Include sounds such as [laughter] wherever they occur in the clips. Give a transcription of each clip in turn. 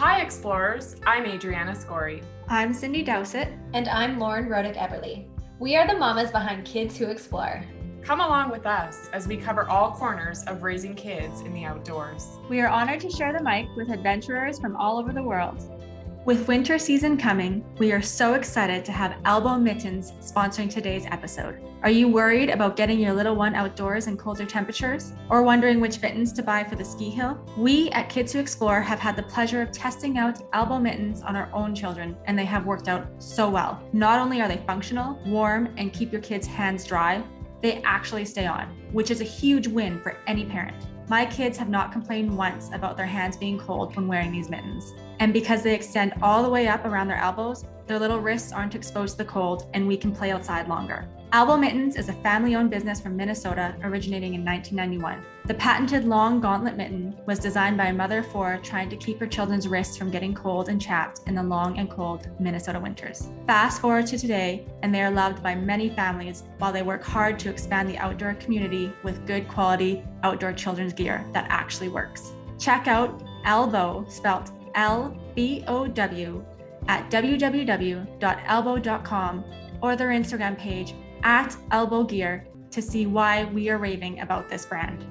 Hi, explorers. I'm Adriana Scory. I'm Cindy Dowsett. And I'm Lauren Rodick Everly. We are the mamas behind Kids Who Explore. Come along with us as we cover all corners of raising kids in the outdoors. We are honored to share the mic with adventurers from all over the world. With winter season coming, we are so excited to have Elbow Mittens sponsoring today's episode. Are you worried about getting your little one outdoors in colder temperatures? Or wondering which mittens to buy for the ski hill? We at Kids Who Explore have had the pleasure of testing out Elbow Mittens on our own children, and they have worked out so well. Not only are they functional, warm, and keep your kids' hands dry, they actually stay on, which is a huge win for any parent. My kids have not complained once about their hands being cold when wearing these mittens. And because they extend all the way up around their elbows, their little wrists aren't exposed to the cold and we can play outside longer. Elbow Mittens is a family owned business from Minnesota originating in 1991. The patented long gauntlet mitten was designed by a mother of four trying to keep her children's wrists from getting cold and chapped in the long and cold Minnesota winters. Fast forward to today, and they are loved by many families while they work hard to expand the outdoor community with good quality outdoor children's gear that actually works. Check out Elbow, spelled L B O W, at www.elbow.com or their Instagram page at Elbow Gear to see why we are raving about this brand.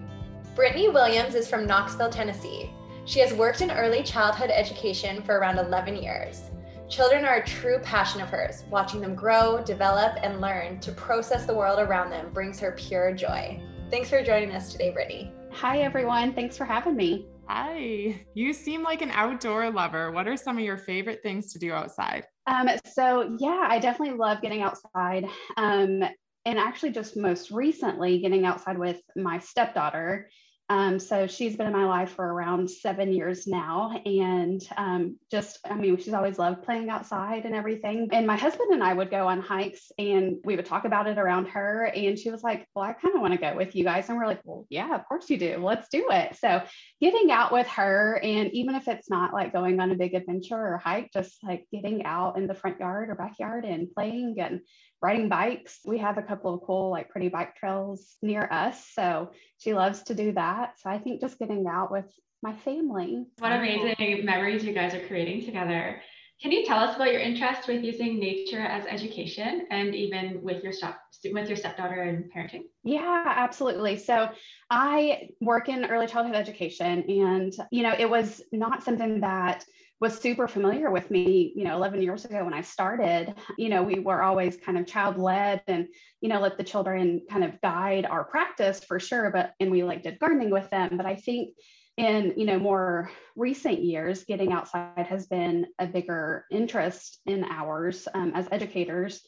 Brittany Williams is from Knoxville, Tennessee. She has worked in early childhood education for around 11 years. Children are a true passion of hers. Watching them grow, develop, and learn to process the world around them brings her pure joy. Thanks for joining us today, Brittany. Hi, everyone. Thanks for having me. Hi. You seem like an outdoor lover. What are some of your favorite things to do outside? Um, so, yeah, I definitely love getting outside. Um, and actually, just most recently, getting outside with my stepdaughter. Um, so she's been in my life for around seven years now. And um, just, I mean, she's always loved playing outside and everything. And my husband and I would go on hikes and we would talk about it around her. And she was like, Well, I kind of want to go with you guys. And we're like, Well, yeah, of course you do. Let's do it. So getting out with her, and even if it's not like going on a big adventure or hike, just like getting out in the front yard or backyard and playing and riding bikes. We have a couple of cool, like pretty bike trails near us. So she loves to do that. So I think just getting out with my family. What amazing memories you guys are creating together. Can you tell us about your interest with using nature as education and even with your step with your stepdaughter and parenting? Yeah, absolutely. So I work in early childhood education and you know, it was not something that was super familiar with me, you know, 11 years ago when I started. You know, we were always kind of child led and, you know, let the children kind of guide our practice for sure. But, and we like did gardening with them. But I think in, you know, more recent years, getting outside has been a bigger interest in ours um, as educators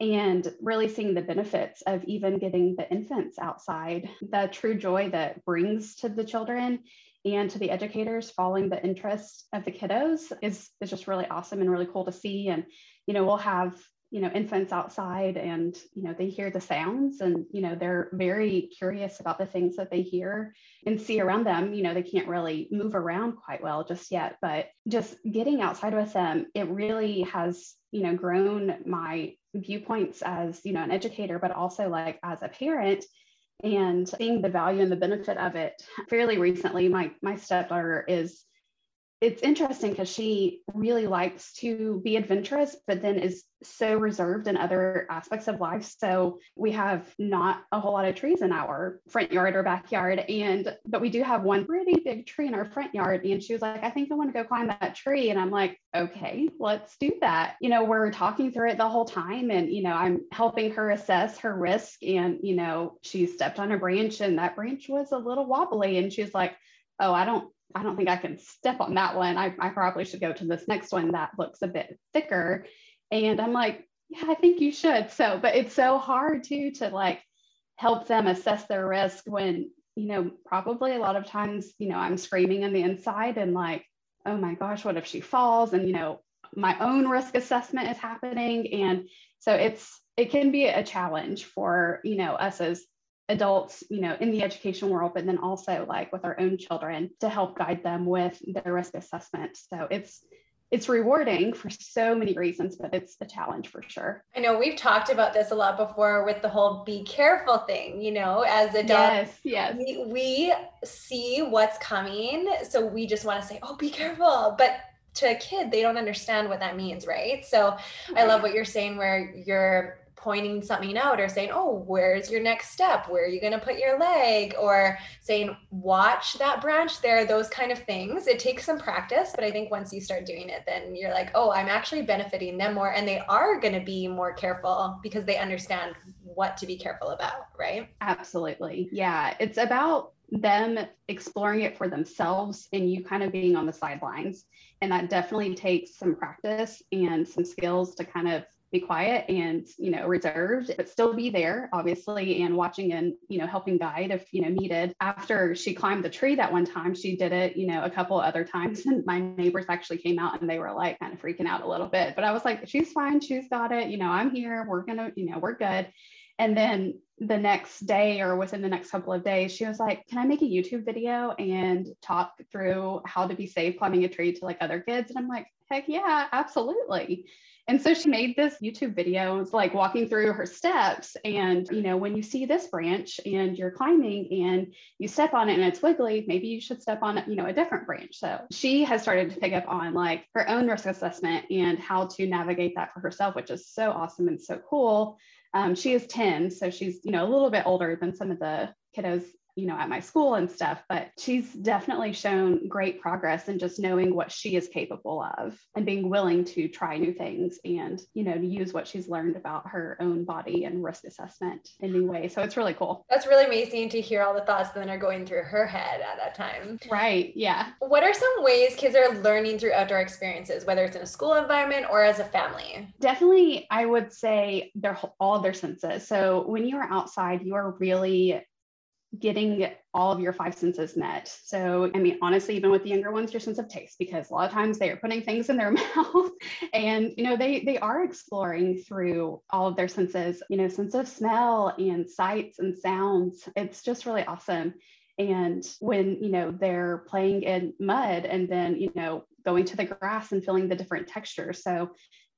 and really seeing the benefits of even getting the infants outside, the true joy that brings to the children and to the educators following the interest of the kiddos is, is just really awesome and really cool to see. And, you know, we'll have, you know, infants outside and, you know, they hear the sounds and, you know, they're very curious about the things that they hear and see around them. You know, they can't really move around quite well just yet, but just getting outside with them, it really has, you know, grown my viewpoints as, you know, an educator, but also like as a parent and seeing the value and the benefit of it fairly recently my my stepdaughter is it's interesting because she really likes to be adventurous, but then is so reserved in other aspects of life. So we have not a whole lot of trees in our front yard or backyard. And, but we do have one pretty big tree in our front yard. And she was like, I think I want to go climb that tree. And I'm like, okay, let's do that. You know, we're talking through it the whole time. And, you know, I'm helping her assess her risk. And, you know, she stepped on a branch and that branch was a little wobbly. And she's like, oh, I don't I don't think I can step on that one. I, I probably should go to this next one that looks a bit thicker. And I'm like, yeah, I think you should. So, but it's so hard too to like help them assess their risk when, you know, probably a lot of times, you know, I'm screaming on the inside and like, oh my gosh, what if she falls? And, you know, my own risk assessment is happening. And so it's, it can be a challenge for, you know, us as adults, you know, in the education world, but then also like with our own children to help guide them with their risk assessment. So it's it's rewarding for so many reasons, but it's a challenge for sure. I know we've talked about this a lot before with the whole be careful thing, you know, as adults. Yes, yes. We, we see what's coming. So we just want to say, oh, be careful. But to a kid, they don't understand what that means, right? So I love what you're saying where you're pointing something out or saying, Oh, where's your next step? Where are you going to put your leg? Or saying, Watch that branch there, those kind of things. It takes some practice, but I think once you start doing it, then you're like, Oh, I'm actually benefiting them more. And they are going to be more careful because they understand what to be careful about, right? Absolutely. Yeah. It's about them exploring it for themselves and you kind of being on the sidelines. And that definitely takes some practice and some skills to kind of be quiet and you know reserved but still be there obviously and watching and you know helping guide if you know needed after she climbed the tree that one time she did it you know a couple other times and my neighbors actually came out and they were like kind of freaking out a little bit but i was like she's fine she's got it you know i'm here we're gonna you know we're good and then the next day or within the next couple of days, she was like, Can I make a YouTube video and talk through how to be safe climbing a tree to like other kids? And I'm like, Heck yeah, absolutely. And so she made this YouTube video, it's like walking through her steps. And, you know, when you see this branch and you're climbing and you step on it and it's wiggly, maybe you should step on, you know, a different branch. So she has started to pick up on like her own risk assessment and how to navigate that for herself, which is so awesome and so cool. Um, she is 10, so she's, you know, a little bit older than some of the kiddos you know, at my school and stuff, but she's definitely shown great progress in just knowing what she is capable of and being willing to try new things and, you know, to use what she's learned about her own body and risk assessment in new ways. So it's really cool. That's really amazing to hear all the thoughts that are going through her head at that time. Right. Yeah. What are some ways kids are learning through outdoor experiences, whether it's in a school environment or as a family? Definitely, I would say they're all their senses. So when you're outside, you are really getting all of your five senses met. So, I mean, honestly, even with the younger ones, your sense of taste, because a lot of times they are putting things in their [laughs] mouth and, you know, they, they are exploring through all of their senses, you know, sense of smell and sights and sounds. It's just really awesome. And when, you know, they're playing in mud and then, you know, going to the grass and feeling the different textures. So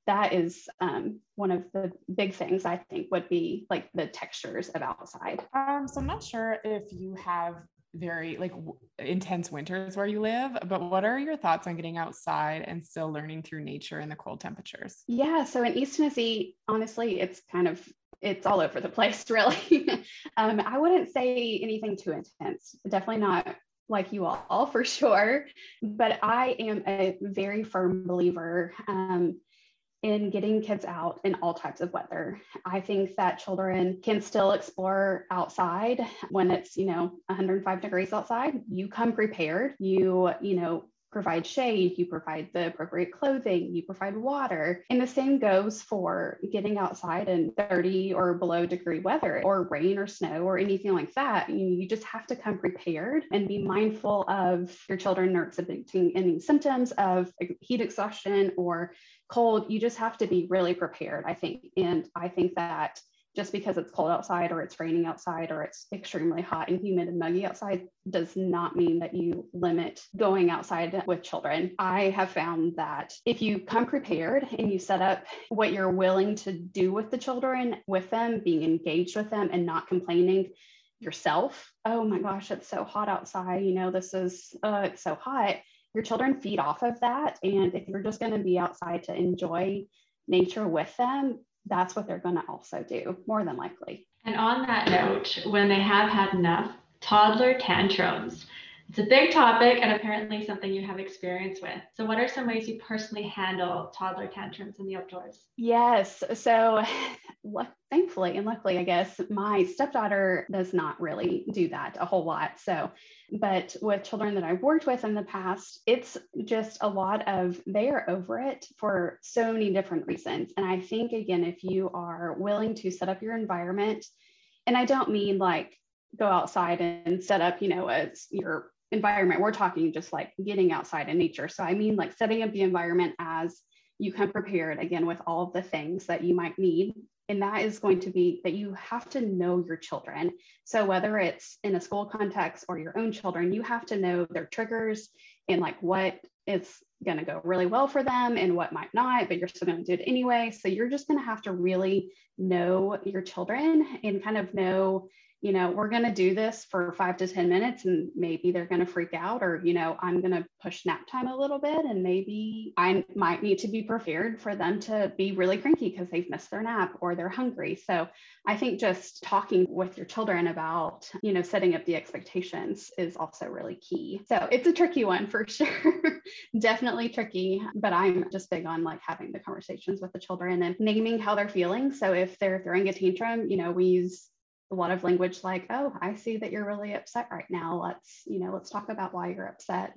that is um, one of the big things I think would be like the textures of outside. Um, so I'm not sure if you have very like w- intense winters where you live, but what are your thoughts on getting outside and still learning through nature in the cold temperatures? Yeah, so in East Tennessee, honestly, it's kind of it's all over the place, [laughs] really. um, I wouldn't say anything too intense. Definitely not like you all [laughs] for sure, but I am a very firm believer. Um, in getting kids out in all types of weather. I think that children can still explore outside when it's, you know, 105 degrees outside. You come prepared. You, you know, provide shade, you provide the appropriate clothing, you provide water. And the same goes for getting outside in 30 or below degree weather or rain or snow or anything like that. You, you just have to come prepared and be mindful of your children not exhibiting any symptoms of heat exhaustion or cold, you just have to be really prepared, I think. And I think that just because it's cold outside or it's raining outside or it's extremely hot and humid and muggy outside does not mean that you limit going outside with children. I have found that if you come prepared and you set up what you're willing to do with the children, with them, being engaged with them and not complaining yourself, oh my gosh, it's so hot outside, you know, this is, uh, it's so hot your children feed off of that. And if you're just going to be outside to enjoy nature with them, that's what they're going to also do, more than likely. And on that note, when they have had enough, toddler tantrums. It's a big topic and apparently something you have experience with. So, what are some ways you personally handle toddler tantrums in the outdoors? Yes. So, [laughs] thankfully and luckily, I guess my stepdaughter does not really do that a whole lot. So, but with children that I've worked with in the past, it's just a lot of they are over it for so many different reasons. And I think, again, if you are willing to set up your environment, and I don't mean like go outside and set up, you know, as your environment. We're talking just like getting outside in nature. So I mean like setting up the environment as you come prepared again with all of the things that you might need. And that is going to be that you have to know your children. So whether it's in a school context or your own children, you have to know their triggers and like what is going to go really well for them and what might not, but you're still going to do it anyway. So you're just going to have to really know your children and kind of know you know, we're going to do this for five to 10 minutes and maybe they're going to freak out, or, you know, I'm going to push nap time a little bit and maybe I might need to be prepared for them to be really cranky because they've missed their nap or they're hungry. So I think just talking with your children about, you know, setting up the expectations is also really key. So it's a tricky one for [laughs] sure. Definitely tricky, but I'm just big on like having the conversations with the children and naming how they're feeling. So if they're throwing a tantrum, you know, we use a lot of language like, oh, I see that you're really upset right now. Let's, you know, let's talk about why you're upset.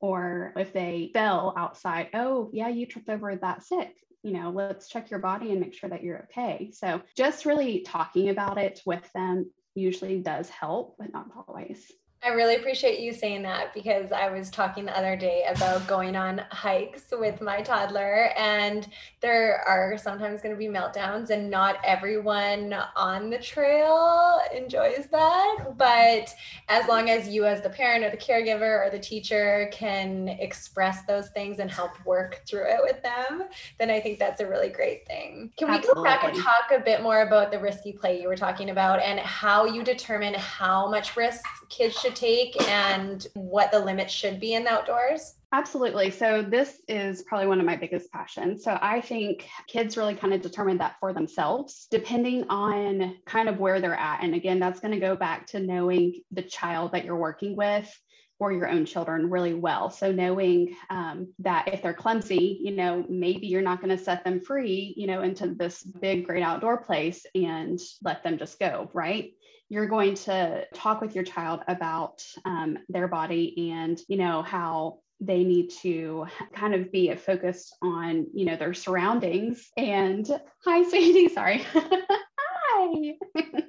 Or if they fell outside, oh, yeah, you tripped over that stick. You know, let's check your body and make sure that you're okay. So just really talking about it with them usually does help, but not always. I really appreciate you saying that because I was talking the other day about going on hikes with my toddler, and there are sometimes going to be meltdowns, and not everyone on the trail enjoys that. But as long as you, as the parent or the caregiver or the teacher, can express those things and help work through it with them, then I think that's a really great thing. Can Absolutely. we go back and talk a bit more about the risky play you were talking about and how you determine how much risk kids should take and what the limits should be in the outdoors? Absolutely. So, this is probably one of my biggest passions. So, I think kids really kind of determine that for themselves, depending on kind of where they're at. And again, that's going to go back to knowing the child that you're working with or your own children really well. So knowing um, that if they're clumsy, you know, maybe you're not going to set them free, you know, into this big, great outdoor place and let them just go, right? You're going to talk with your child about um, their body and you know how they need to kind of be focused on you know their surroundings. And hi [laughs] sweetie sorry. [laughs] Hi [laughs]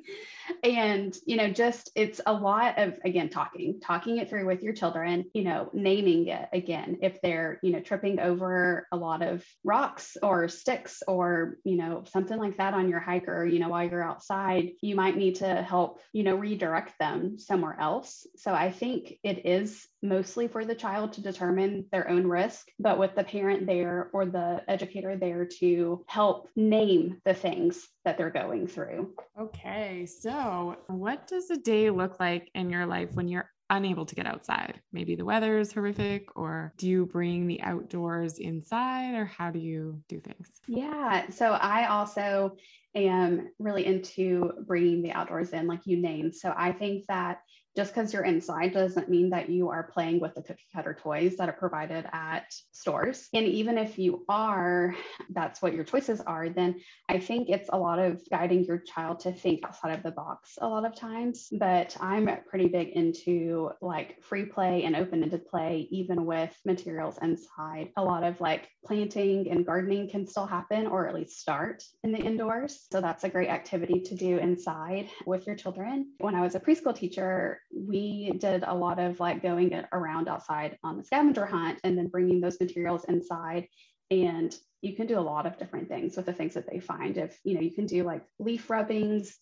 and you know just it's a lot of again talking talking it through with your children you know naming it again if they're you know tripping over a lot of rocks or sticks or you know something like that on your hike or you know while you're outside you might need to help you know redirect them somewhere else. So i think it is mostly for the child to determine their own risk, but with the parent there or the educator there to help name the things that they're going through. Okay, so what does a day look like in your life when you're unable to get outside? Maybe the weather is horrific, or do you bring the outdoors inside, or how do you do things? Yeah, so I also am really into bringing the outdoors in, like you named. So I think that just because you're inside doesn't mean that you are playing with the cookie cutter toys that are provided at stores. And even if you are, that's what your choices are, then I think it's a lot of guiding your child to think outside of the box a lot of times. But I'm pretty big into like free play and open ended play, even with materials inside. A lot of like planting and gardening can still happen or at least start in the indoors. So that's a great activity to do inside with your children. When I was a preschool teacher, we did a lot of like going around outside on the scavenger hunt and then bringing those materials inside. And you can do a lot of different things with the things that they find. If you know you can do like leaf rubbings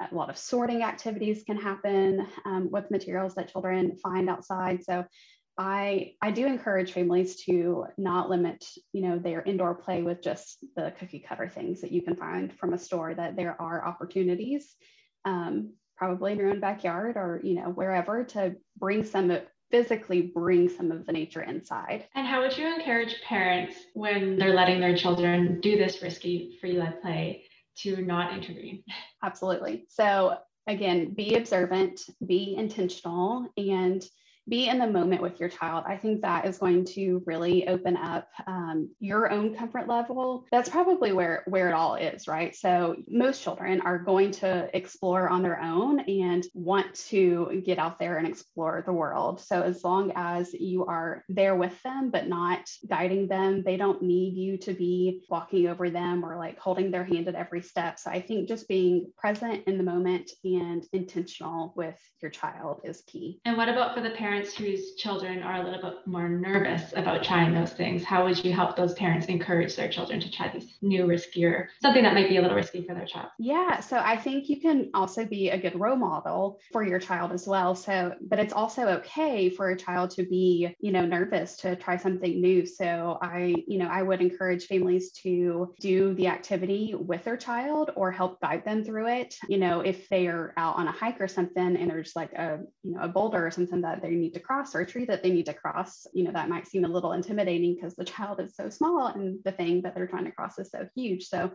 a lot of sorting activities can happen um, with materials that children find outside. So i i do encourage families to not limit you know their indoor play with just the cookie cutter things that you can find from a store that there are opportunities. Um, probably in your own backyard or you know wherever to bring some physically bring some of the nature inside. And how would you encourage parents when they're letting their children do this risky free led play to not intervene? Absolutely. So again, be observant, be intentional, and be in the moment with your child. I think that is going to really open up um, your own comfort level. That's probably where where it all is, right? So most children are going to explore on their own and want to get out there and explore the world. So as long as you are there with them but not guiding them, they don't need you to be walking over them or like holding their hand at every step. So I think just being present in the moment and intentional with your child is key. And what about for the parents? Parents whose children are a little bit more nervous about trying those things, how would you help those parents encourage their children to try these new riskier, something that might be a little risky for their child? Yeah, so I think you can also be a good role model for your child as well. So, but it's also okay for a child to be, you know, nervous to try something new. So I, you know, I would encourage families to do the activity with their child or help guide them through it. You know, if they are out on a hike or something and there's like a, you know, a boulder or something that they need to cross or a tree that they need to cross, you know, that might seem a little intimidating because the child is so small and the thing that they're trying to cross is so huge. So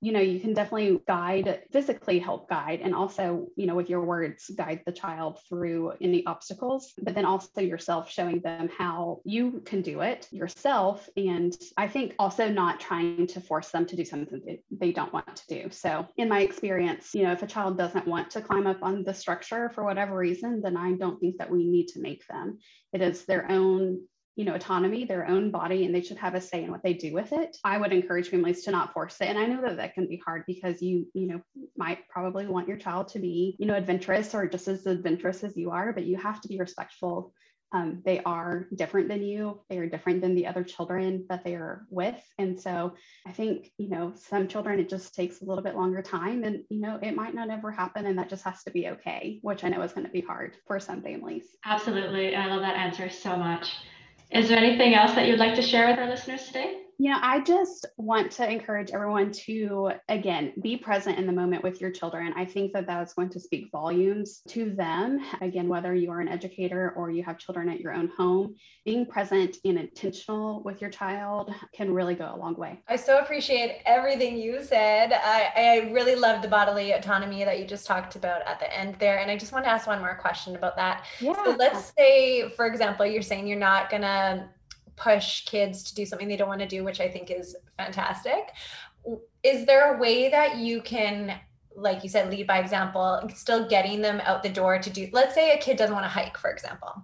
you know you can definitely guide physically help guide and also you know with your words guide the child through any obstacles but then also yourself showing them how you can do it yourself. And i think also not trying to force them to do something they don't want to do. So in my experience you know if a child doesn't want to climb up on the structure for whatever reason then i don't think that we need to make them. It is their own you know autonomy their own body and they should have a say in what they do with it. I would encourage families to not force it and i know that that can be hard because you you know might probably want your child to be you know adventurous or just as adventurous as you are but you have to be respectful. Um, they are different than you they are different than the other children that they are with and so i think you know some children it just takes a little bit longer time and you know it might not ever happen and that just has to be okay which i know is going to be hard for some families. Absolutely i love that answer so much is there anything else that you'd like to share with our listeners today? You know, I just want to encourage everyone to, again, be present in the moment with your children. I think that that's going to speak volumes to them. Again, whether you are an educator or you have children at your own home, being present and intentional with your child can really go a long way. I so appreciate everything you said. I, I really love the bodily autonomy that you just talked about at the end there. And I just want to ask one more question about that. Yeah. So let's say, for example, you're saying you're not going to push kids to do something they don't want to do, which I think is fantastic. Is there a way that you can, like you said, lead by example, still getting them out the door to do, let's say a kid doesn't want to hike, for example.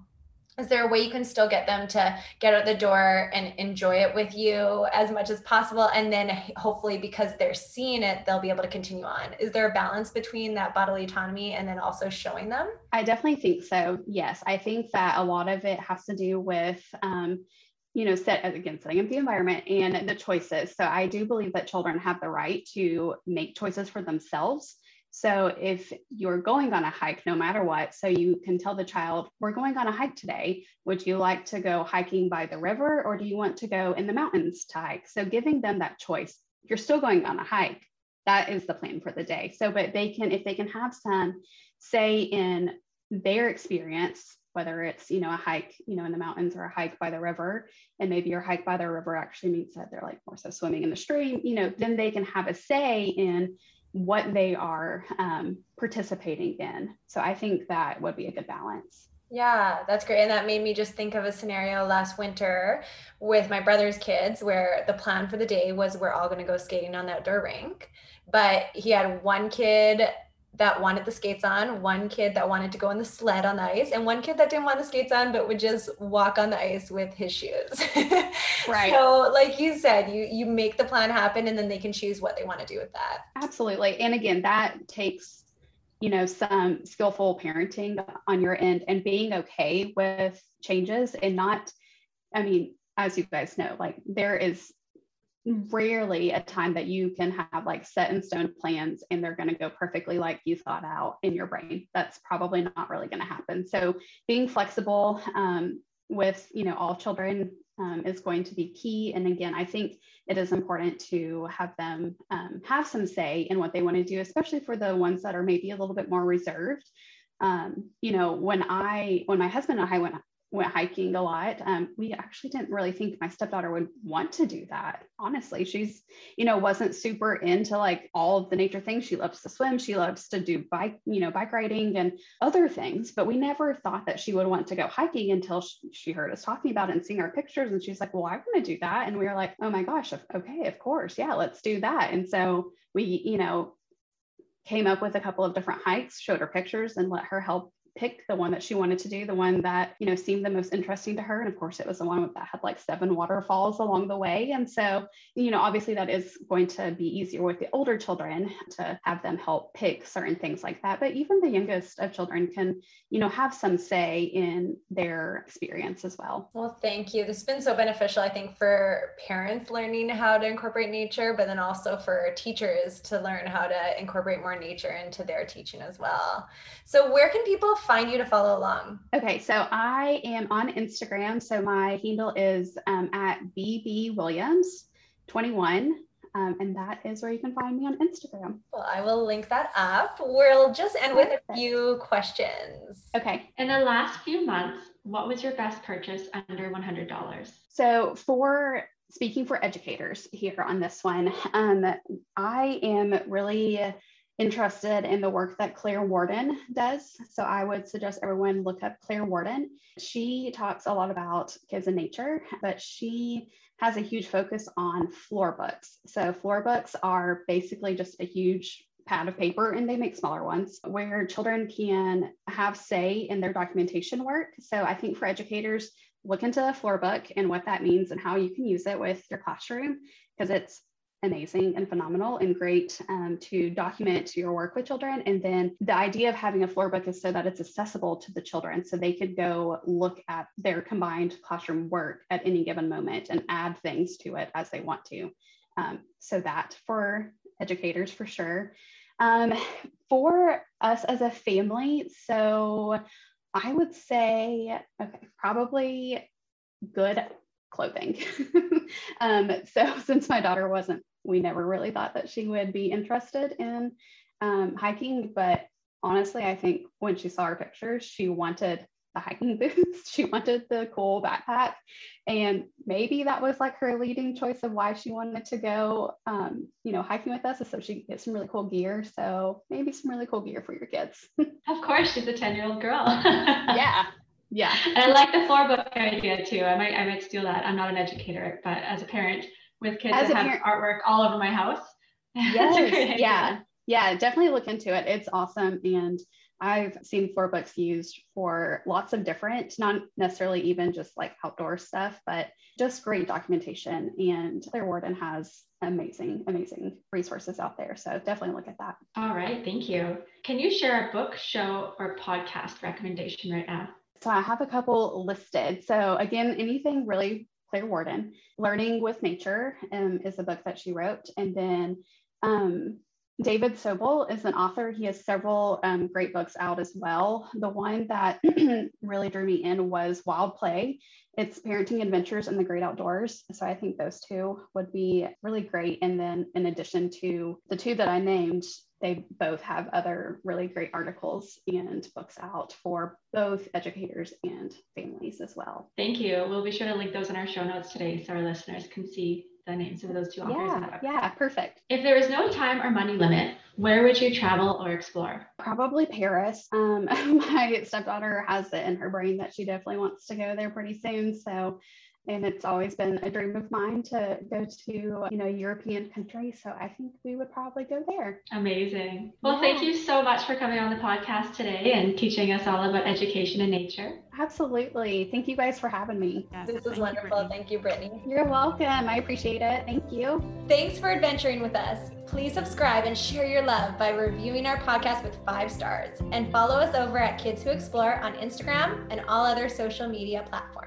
Is there a way you can still get them to get out the door and enjoy it with you as much as possible? And then hopefully, because they're seeing it, they'll be able to continue on. Is there a balance between that bodily autonomy and then also showing them? I definitely think so. Yes. I think that a lot of it has to do with, um, you know, set uh, again, setting up the environment and the choices. So I do believe that children have the right to make choices for themselves. So if you're going on a hike, no matter what, so you can tell the child, we're going on a hike today. Would you like to go hiking by the river or do you want to go in the mountains to hike? So giving them that choice, you're still going on a hike. That is the plan for the day. So, but they can, if they can have some say in their experience whether it's you know a hike you know in the mountains or a hike by the river and maybe your hike by the river actually means that they're like more so swimming in the stream you know then they can have a say in what they are um, participating in so i think that would be a good balance yeah, that's great. And that made me just think of a scenario last winter with my brother's kids where the plan for the day was we're all going to go skating on the outdoor rink. But he had one kid that wanted the skates on, one kid that wanted to go on the sled on the ice, and one kid that didn't want the skates on but would just walk on the ice with his shoes. [laughs] right. So, like you said, you you make the plan happen, and then they can choose what they want to do with that. Absolutely. And again, that takes you know some skillful parenting on your end and being okay with changes and not i mean as you guys know like there is rarely a time that you can have like set in stone plans and they're going to go perfectly like you thought out in your brain. That's probably not really going to happen. So being flexible um, with you know all children um, is going to be key. And again i think it is important to have them um, have some say in what they want to do especially for the ones that are maybe a little bit more reserved. Um, you know when i when my husband and i went went hiking a lot. Um, we actually didn't really think my stepdaughter would want to do that. Honestly, she's, you know, wasn't super into like all of the nature things. She loves to swim. She loves to do bike, you know, bike riding and other things. But we never thought that she would want to go hiking until she, she heard us talking about it and seeing our pictures. And she's like, well, I want to do that. And we were like, oh my gosh, okay, of course. Yeah, let's do that. And so we, you know, came up with a couple of different hikes, showed her pictures and let her help pick the one that she wanted to do, the one that, you know, seemed the most interesting to her. And of course, it was the one that had like seven waterfalls along the way. And so, you know, obviously that is going to be easier with the older children to have them help pick certain things like that. But even the youngest of children can, you know, have some say in their experience as well. Well, thank you. This has been so beneficial, I think, for parents learning how to incorporate nature, but then also for teachers to learn how to incorporate more nature into their teaching as well. So, where can people find you to follow along? Okay, so I am on Instagram. So my handle is um, at BB Williams 21. Um, and that is where you can find me on Instagram. Well, I will link that up. We'll just end with a few questions. Okay. In the last few months, what was your best purchase under $100? So, for speaking for educators here on this one, um, I am really interested in the work that Claire Warden does. So I would suggest everyone look up Claire Warden. She talks a lot about kids and nature, but she has a huge focus on floor books. So floor books are basically just a huge pad of paper and they make smaller ones where children can have say in their documentation work. So I think for educators, look into the floor book and what that means and how you can use it with your classroom because it's amazing and phenomenal and great um, to document your work with children. And then the idea of having a floor book is so that it's accessible to the children so they could go look at their combined classroom work at any given moment and add things to it as they want to. Um, so that for educators for sure. Um, for us as a family, so I would say, okay, probably good clothing. [laughs] um, so since my daughter wasn't, we never really thought that she would be interested in um, hiking. But honestly, I think when she saw our pictures, she wanted the hiking [laughs] boots. she wanted the cool backpack. And maybe that was like her leading choice of why she wanted to go, um, you know, hiking with us is so she could get some really cool gear. So maybe some really cool gear for your kids. [laughs] of course, she's a 10 year old girl. [laughs] yeah. Yeah. And I like the floor book idea too. I might I might steal that. I'm not an educator, but as a parent with kids as that have parent, artwork all over my house. [laughs] Yes. yeah. Yeah. Definitely look into it. It's awesome. And I've seen floor books used for lots of different, not necessarily even just like outdoor stuff, but just great documentation. And Claire Warden has amazing, amazing resources out there. So definitely look at that. All right. Thank you. Can you share a book, show, or podcast recommendation right now? So I have a couple listed. So again, anything really Claire Warden. Learning with Nature um, is a book that she wrote. And then um, David Sobel is an author. He has several um, great books out as well. The one that [clears throat] really drew me in was Wild Play. It's parenting adventures in the great outdoors. So I think those two would be really great. And then, in addition to the two that I named, they both have other really great articles and books out for both educators and families as well. Thank you. We'll be sure to link those in our show notes today so our listeners can see the names of those two authors. Yeah, yeah, perfect. If there was no time or money limit, where would you travel or explore? Probably Paris. Um, [laughs] my stepdaughter has it in her brain that she definitely wants to go there pretty soon. So and it's always been a dream of mine to go to you know european country so i think we would probably go there. Amazing. Well yeah. thank you so much for coming on the podcast today and teaching us all about education and nature. Absolutely. Thank you guys for having me. Yes, this was wonderful. You, thank you brittany. You're welcome. I appreciate it. Thank you. Thanks for adventuring with us. Please subscribe and share your love by reviewing our podcast with five stars. And follow us over at kids who explore on instagram and all other social media platforms